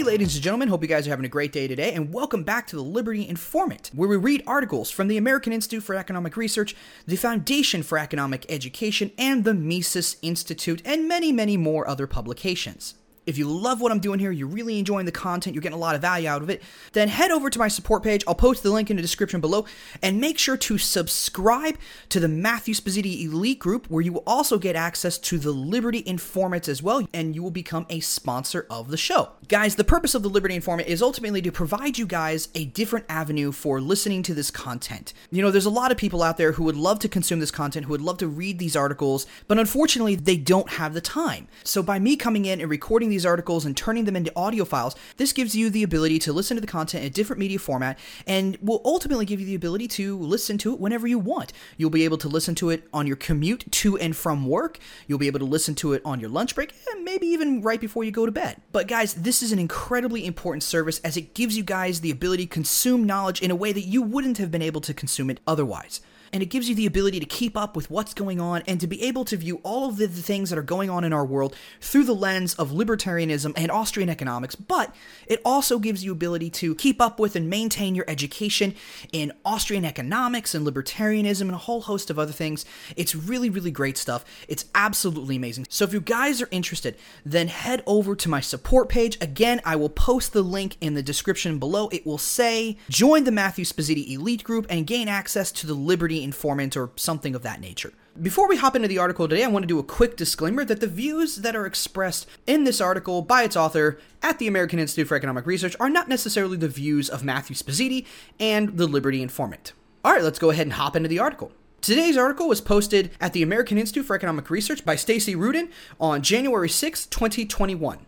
Hey, ladies and gentlemen, hope you guys are having a great day today, and welcome back to the Liberty Informant, where we read articles from the American Institute for Economic Research, the Foundation for Economic Education, and the Mises Institute, and many, many more other publications. If you love what I'm doing here, you're really enjoying the content, you're getting a lot of value out of it, then head over to my support page. I'll post the link in the description below and make sure to subscribe to the Matthew Spositi Elite Group, where you will also get access to the Liberty Informant as well, and you will become a sponsor of the show. Guys, the purpose of the Liberty Informant is ultimately to provide you guys a different avenue for listening to this content. You know, there's a lot of people out there who would love to consume this content, who would love to read these articles, but unfortunately, they don't have the time. So by me coming in and recording these articles and turning them into audio files, this gives you the ability to listen to the content in a different media format and will ultimately give you the ability to listen to it whenever you want. You'll be able to listen to it on your commute to and from work. You'll be able to listen to it on your lunch break and maybe even right before you go to bed. But guys, this is an incredibly important service as it gives you guys the ability to consume knowledge in a way that you wouldn't have been able to consume it otherwise and it gives you the ability to keep up with what's going on and to be able to view all of the, the things that are going on in our world through the lens of libertarianism and Austrian economics, but it also gives you ability to keep up with and maintain your education in Austrian economics and libertarianism and a whole host of other things. It's really, really great stuff. It's absolutely amazing. So if you guys are interested, then head over to my support page. Again, I will post the link in the description below. It will say join the Matthew Spositi Elite Group and gain access to the Liberty Informant or something of that nature. Before we hop into the article today, I want to do a quick disclaimer that the views that are expressed in this article by its author at the American Institute for Economic Research are not necessarily the views of Matthew Spositi and the Liberty Informant. All right, let's go ahead and hop into the article. Today's article was posted at the American Institute for Economic Research by Stacey Rudin on January 6, 2021.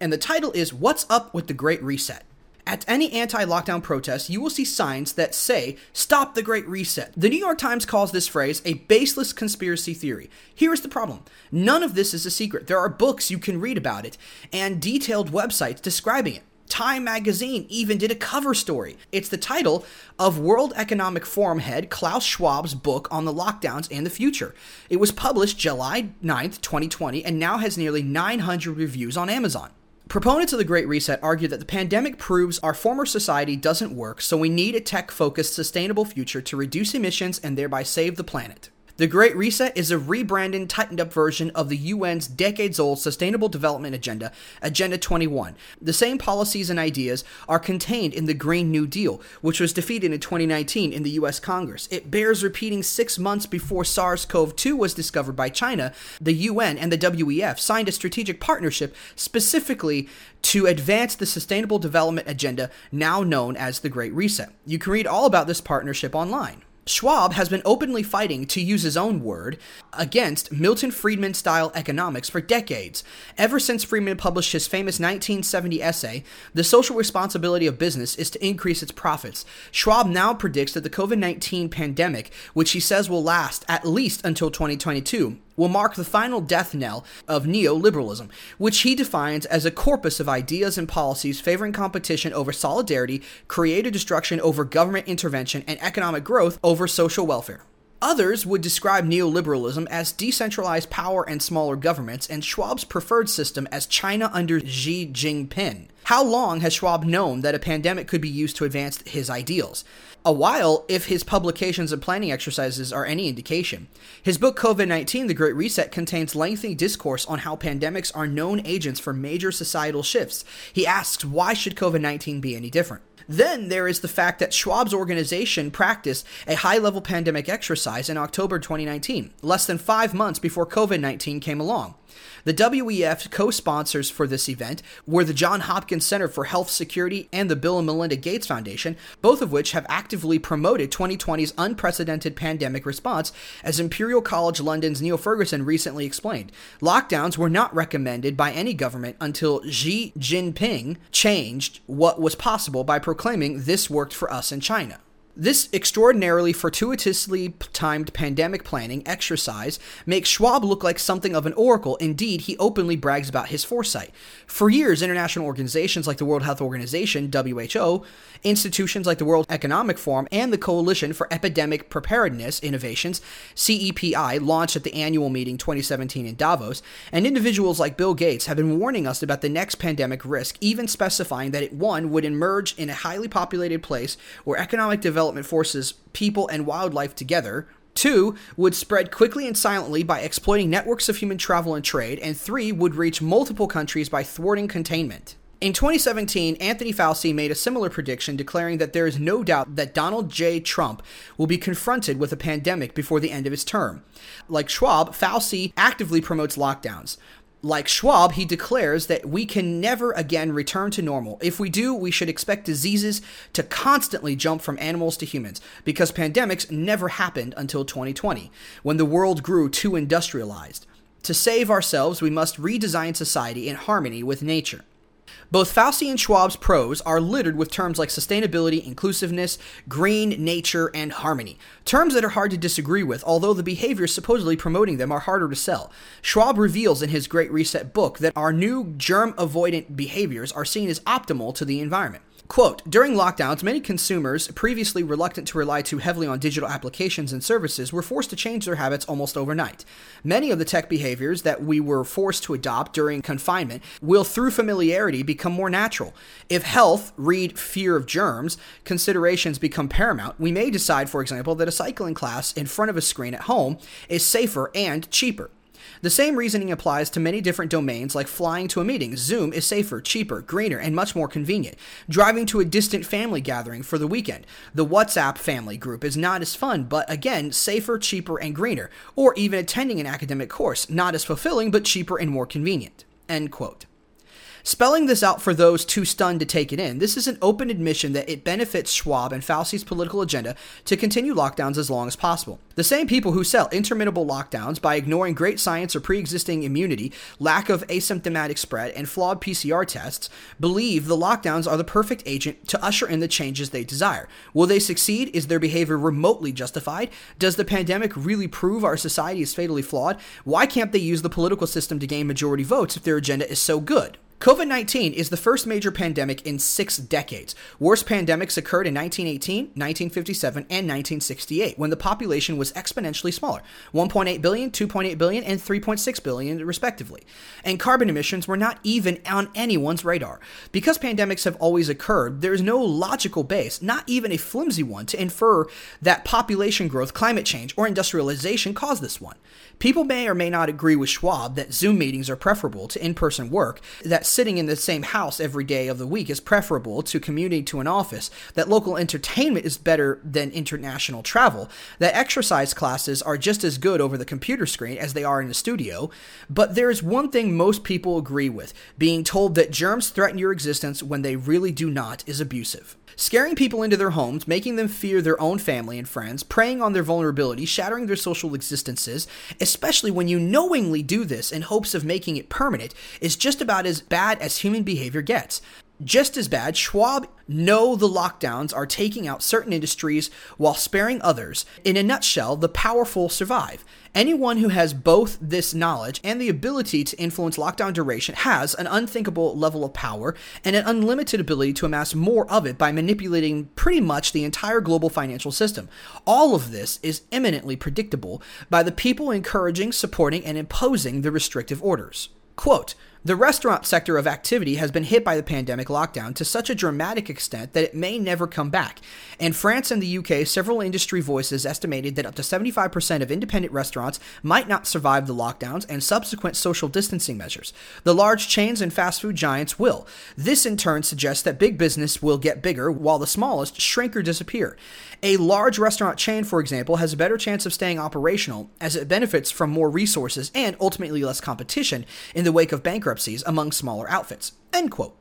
And the title is What's Up with the Great Reset? At any anti lockdown protest, you will see signs that say, Stop the Great Reset. The New York Times calls this phrase a baseless conspiracy theory. Here is the problem none of this is a secret. There are books you can read about it and detailed websites describing it. Time magazine even did a cover story. It's the title of World Economic Forum head Klaus Schwab's book on the lockdowns and the future. It was published July 9th, 2020, and now has nearly 900 reviews on Amazon. Proponents of the Great Reset argue that the pandemic proves our former society doesn't work, so we need a tech focused, sustainable future to reduce emissions and thereby save the planet. The Great Reset is a rebranded, tightened up version of the UN's decades old Sustainable Development Agenda, Agenda 21. The same policies and ideas are contained in the Green New Deal, which was defeated in 2019 in the US Congress. It bears repeating six months before SARS CoV 2 was discovered by China, the UN and the WEF signed a strategic partnership specifically to advance the Sustainable Development Agenda, now known as the Great Reset. You can read all about this partnership online. Schwab has been openly fighting, to use his own word, against Milton Friedman style economics for decades. Ever since Friedman published his famous 1970 essay, The Social Responsibility of Business is to Increase Its Profits, Schwab now predicts that the COVID 19 pandemic, which he says will last at least until 2022, will mark the final death knell of neoliberalism, which he defines as a corpus of ideas and policies favoring competition over solidarity, creative destruction over government intervention, and economic growth over social welfare. Others would describe neoliberalism as decentralized power and smaller governments, and Schwab's preferred system as China under Xi Jinping. How long has Schwab known that a pandemic could be used to advance his ideals? A while, if his publications and planning exercises are any indication. His book COVID 19 The Great Reset contains lengthy discourse on how pandemics are known agents for major societal shifts. He asks, why should COVID 19 be any different? Then there is the fact that Schwab's organization practiced a high level pandemic exercise in October 2019, less than five months before COVID 19 came along. The WEF co sponsors for this event were the Johns Hopkins Center for Health Security and the Bill and Melinda Gates Foundation, both of which have actively promoted 2020's unprecedented pandemic response, as Imperial College London's Neil Ferguson recently explained. Lockdowns were not recommended by any government until Xi Jinping changed what was possible by proclaiming this worked for us in China. This extraordinarily fortuitously timed pandemic planning exercise makes Schwab look like something of an oracle. Indeed, he openly brags about his foresight. For years, international organizations like the World Health Organization, WHO, institutions like the World Economic Forum, and the Coalition for Epidemic Preparedness Innovations, CEPI, launched at the annual meeting 2017 in Davos, and individuals like Bill Gates have been warning us about the next pandemic risk, even specifying that it, one, would emerge in a highly populated place where economic development development forces people and wildlife together. Two, would spread quickly and silently by exploiting networks of human travel and trade. And three, would reach multiple countries by thwarting containment. In 2017, Anthony Fauci made a similar prediction, declaring that there is no doubt that Donald J. Trump will be confronted with a pandemic before the end of his term. Like Schwab, Fauci actively promotes lockdowns. Like Schwab, he declares that we can never again return to normal. If we do, we should expect diseases to constantly jump from animals to humans, because pandemics never happened until 2020, when the world grew too industrialized. To save ourselves, we must redesign society in harmony with nature. Both Fauci and Schwab's prose are littered with terms like sustainability, inclusiveness, green, nature, and harmony. Terms that are hard to disagree with, although the behaviors supposedly promoting them are harder to sell. Schwab reveals in his Great Reset book that our new germ avoidant behaviors are seen as optimal to the environment. Quote During lockdowns, many consumers, previously reluctant to rely too heavily on digital applications and services, were forced to change their habits almost overnight. Many of the tech behaviors that we were forced to adopt during confinement will, through familiarity, become more natural. If health, read fear of germs, considerations become paramount, we may decide, for example, that a cycling class in front of a screen at home is safer and cheaper. The same reasoning applies to many different domains like flying to a meeting. Zoom is safer, cheaper, greener, and much more convenient. Driving to a distant family gathering for the weekend. The WhatsApp family group is not as fun, but again, safer, cheaper, and greener. Or even attending an academic course, not as fulfilling, but cheaper and more convenient. End quote. Spelling this out for those too stunned to take it in, this is an open admission that it benefits Schwab and Fauci's political agenda to continue lockdowns as long as possible. The same people who sell interminable lockdowns by ignoring great science or pre existing immunity, lack of asymptomatic spread, and flawed PCR tests believe the lockdowns are the perfect agent to usher in the changes they desire. Will they succeed? Is their behavior remotely justified? Does the pandemic really prove our society is fatally flawed? Why can't they use the political system to gain majority votes if their agenda is so good? COVID 19 is the first major pandemic in six decades. Worst pandemics occurred in 1918, 1957, and 1968, when the population was exponentially smaller 1.8 billion, 2.8 billion, and 3.6 billion, respectively. And carbon emissions were not even on anyone's radar. Because pandemics have always occurred, there is no logical base, not even a flimsy one, to infer that population growth, climate change, or industrialization caused this one. People may or may not agree with Schwab that Zoom meetings are preferable to in person work, that sitting in the same house every day of the week is preferable to commuting to an office, that local entertainment is better than international travel, that exercise classes are just as good over the computer screen as they are in a studio. But there is one thing most people agree with being told that germs threaten your existence when they really do not is abusive. Scaring people into their homes, making them fear their own family and friends, preying on their vulnerability, shattering their social existences, especially when you knowingly do this in hopes of making it permanent, is just about as bad as human behavior gets. Just as bad, Schwab know the lockdowns are taking out certain industries while sparing others. In a nutshell, the powerful survive. Anyone who has both this knowledge and the ability to influence lockdown duration has an unthinkable level of power and an unlimited ability to amass more of it by manipulating pretty much the entire global financial system. All of this is eminently predictable by the people encouraging, supporting, and imposing the restrictive orders. Quote, the restaurant sector of activity has been hit by the pandemic lockdown to such a dramatic extent that it may never come back. In France and the UK, several industry voices estimated that up to 75% of independent restaurants might not survive the lockdowns and subsequent social distancing measures. The large chains and fast food giants will. This in turn suggests that big business will get bigger while the smallest shrink or disappear. A large restaurant chain, for example, has a better chance of staying operational as it benefits from more resources and ultimately less competition in the wake of bankruptcies among smaller outfits. End quote.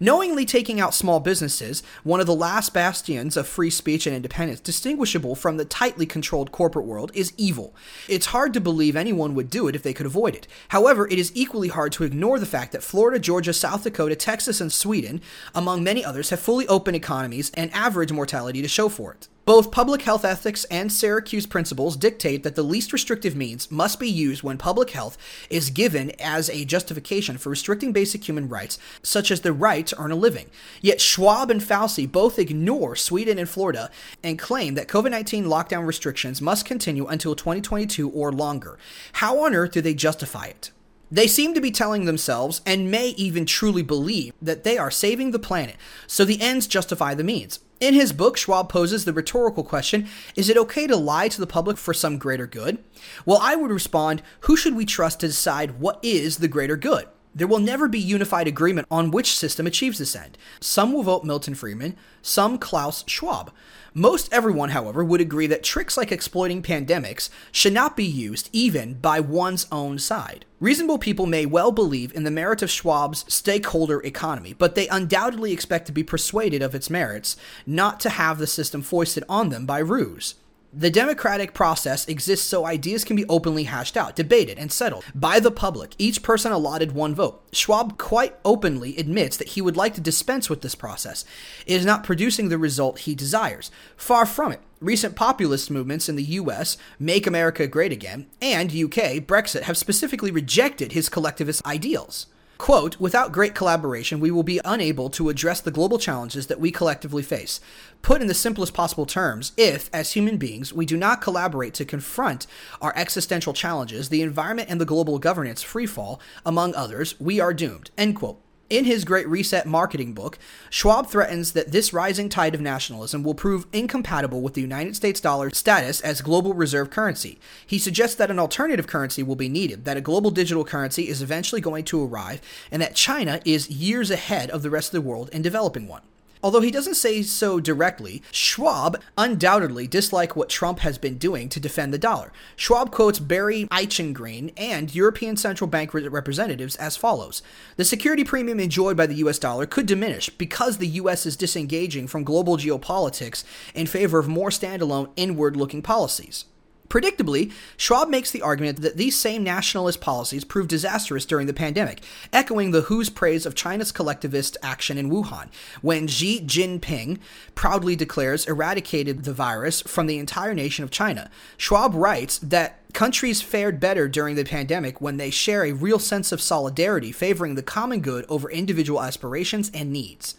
Knowingly taking out small businesses, one of the last bastions of free speech and independence, distinguishable from the tightly controlled corporate world, is evil. It's hard to believe anyone would do it if they could avoid it. However, it is equally hard to ignore the fact that Florida, Georgia, South Dakota, Texas, and Sweden, among many others, have fully open economies and average mortality to show for it. Both public health ethics and Syracuse principles dictate that the least restrictive means must be used when public health is given as a justification for restricting basic human rights, such as the right to earn a living. Yet Schwab and Fauci both ignore Sweden and Florida and claim that COVID 19 lockdown restrictions must continue until 2022 or longer. How on earth do they justify it? They seem to be telling themselves, and may even truly believe, that they are saving the planet, so the ends justify the means. In his book, Schwab poses the rhetorical question Is it okay to lie to the public for some greater good? Well, I would respond Who should we trust to decide what is the greater good? There will never be unified agreement on which system achieves this end. Some will vote Milton Friedman, some Klaus Schwab. Most everyone, however, would agree that tricks like exploiting pandemics should not be used even by one's own side. Reasonable people may well believe in the merit of Schwab's stakeholder economy, but they undoubtedly expect to be persuaded of its merits, not to have the system foisted on them by ruse. The democratic process exists so ideas can be openly hashed out, debated, and settled by the public, each person allotted one vote. Schwab quite openly admits that he would like to dispense with this process. It is not producing the result he desires. Far from it. Recent populist movements in the US, Make America Great Again, and UK, Brexit, have specifically rejected his collectivist ideals. Quote, without great collaboration, we will be unable to address the global challenges that we collectively face. Put in the simplest possible terms, if, as human beings, we do not collaborate to confront our existential challenges, the environment and the global governance freefall, among others, we are doomed. End quote. In his Great Reset marketing book, Schwab threatens that this rising tide of nationalism will prove incompatible with the United States dollar's status as global reserve currency. He suggests that an alternative currency will be needed, that a global digital currency is eventually going to arrive, and that China is years ahead of the rest of the world in developing one. Although he doesn't say so directly, Schwab undoubtedly dislikes what Trump has been doing to defend the dollar. Schwab quotes Barry Eichengreen and European Central Bank representatives as follows The security premium enjoyed by the US dollar could diminish because the US is disengaging from global geopolitics in favor of more standalone, inward looking policies. Predictably, Schwab makes the argument that these same nationalist policies proved disastrous during the pandemic, echoing the WHO's praise of China's collectivist action in Wuhan, when Xi Jinping proudly declares eradicated the virus from the entire nation of China. Schwab writes that Countries fared better during the pandemic when they share a real sense of solidarity, favoring the common good over individual aspirations and needs.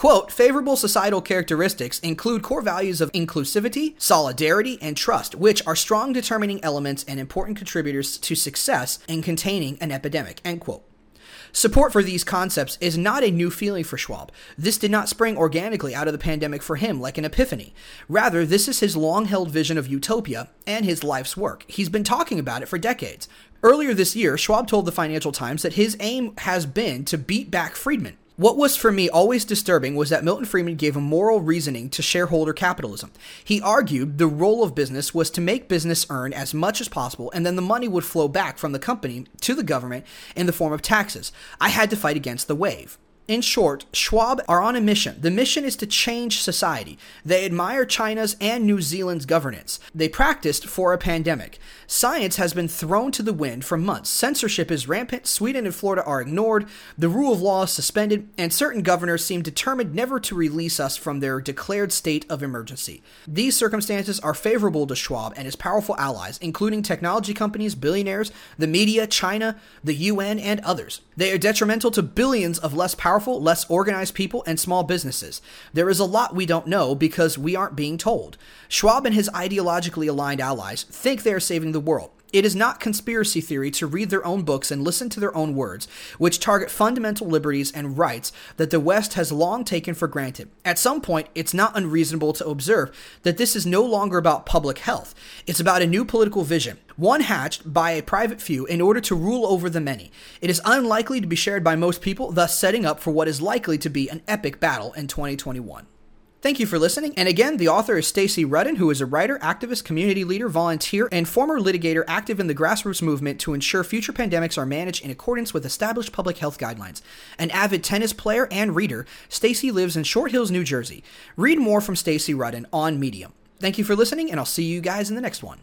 Quote, favorable societal characteristics include core values of inclusivity, solidarity, and trust, which are strong determining elements and important contributors to success in containing an epidemic, end quote. Support for these concepts is not a new feeling for Schwab. This did not spring organically out of the pandemic for him like an epiphany. Rather, this is his long held vision of utopia and his life's work. He's been talking about it for decades. Earlier this year, Schwab told the Financial Times that his aim has been to beat back Friedman. What was for me always disturbing was that Milton Friedman gave a moral reasoning to shareholder capitalism. He argued the role of business was to make business earn as much as possible and then the money would flow back from the company to the government in the form of taxes. I had to fight against the wave. In short, Schwab are on a mission. The mission is to change society. They admire China's and New Zealand's governance. They practiced for a pandemic. Science has been thrown to the wind for months. Censorship is rampant. Sweden and Florida are ignored. The rule of law is suspended, and certain governors seem determined never to release us from their declared state of emergency. These circumstances are favorable to Schwab and his powerful allies, including technology companies, billionaires, the media, China, the UN, and others. They are detrimental to billions of less powerful powerful, less organized people, and small businesses. There is a lot we don't know because we aren't being told. Schwab and his ideologically aligned allies think they are saving the world. It is not conspiracy theory to read their own books and listen to their own words, which target fundamental liberties and rights that the West has long taken for granted. At some point, it's not unreasonable to observe that this is no longer about public health. It's about a new political vision, one hatched by a private few in order to rule over the many. It is unlikely to be shared by most people, thus setting up for what is likely to be an epic battle in 2021. Thank you for listening. And again, the author is Stacey Rudin, who is a writer, activist, community leader, volunteer, and former litigator active in the grassroots movement to ensure future pandemics are managed in accordance with established public health guidelines. An avid tennis player and reader, Stacey lives in Short Hills, New Jersey. Read more from Stacey Rudin on Medium. Thank you for listening, and I'll see you guys in the next one.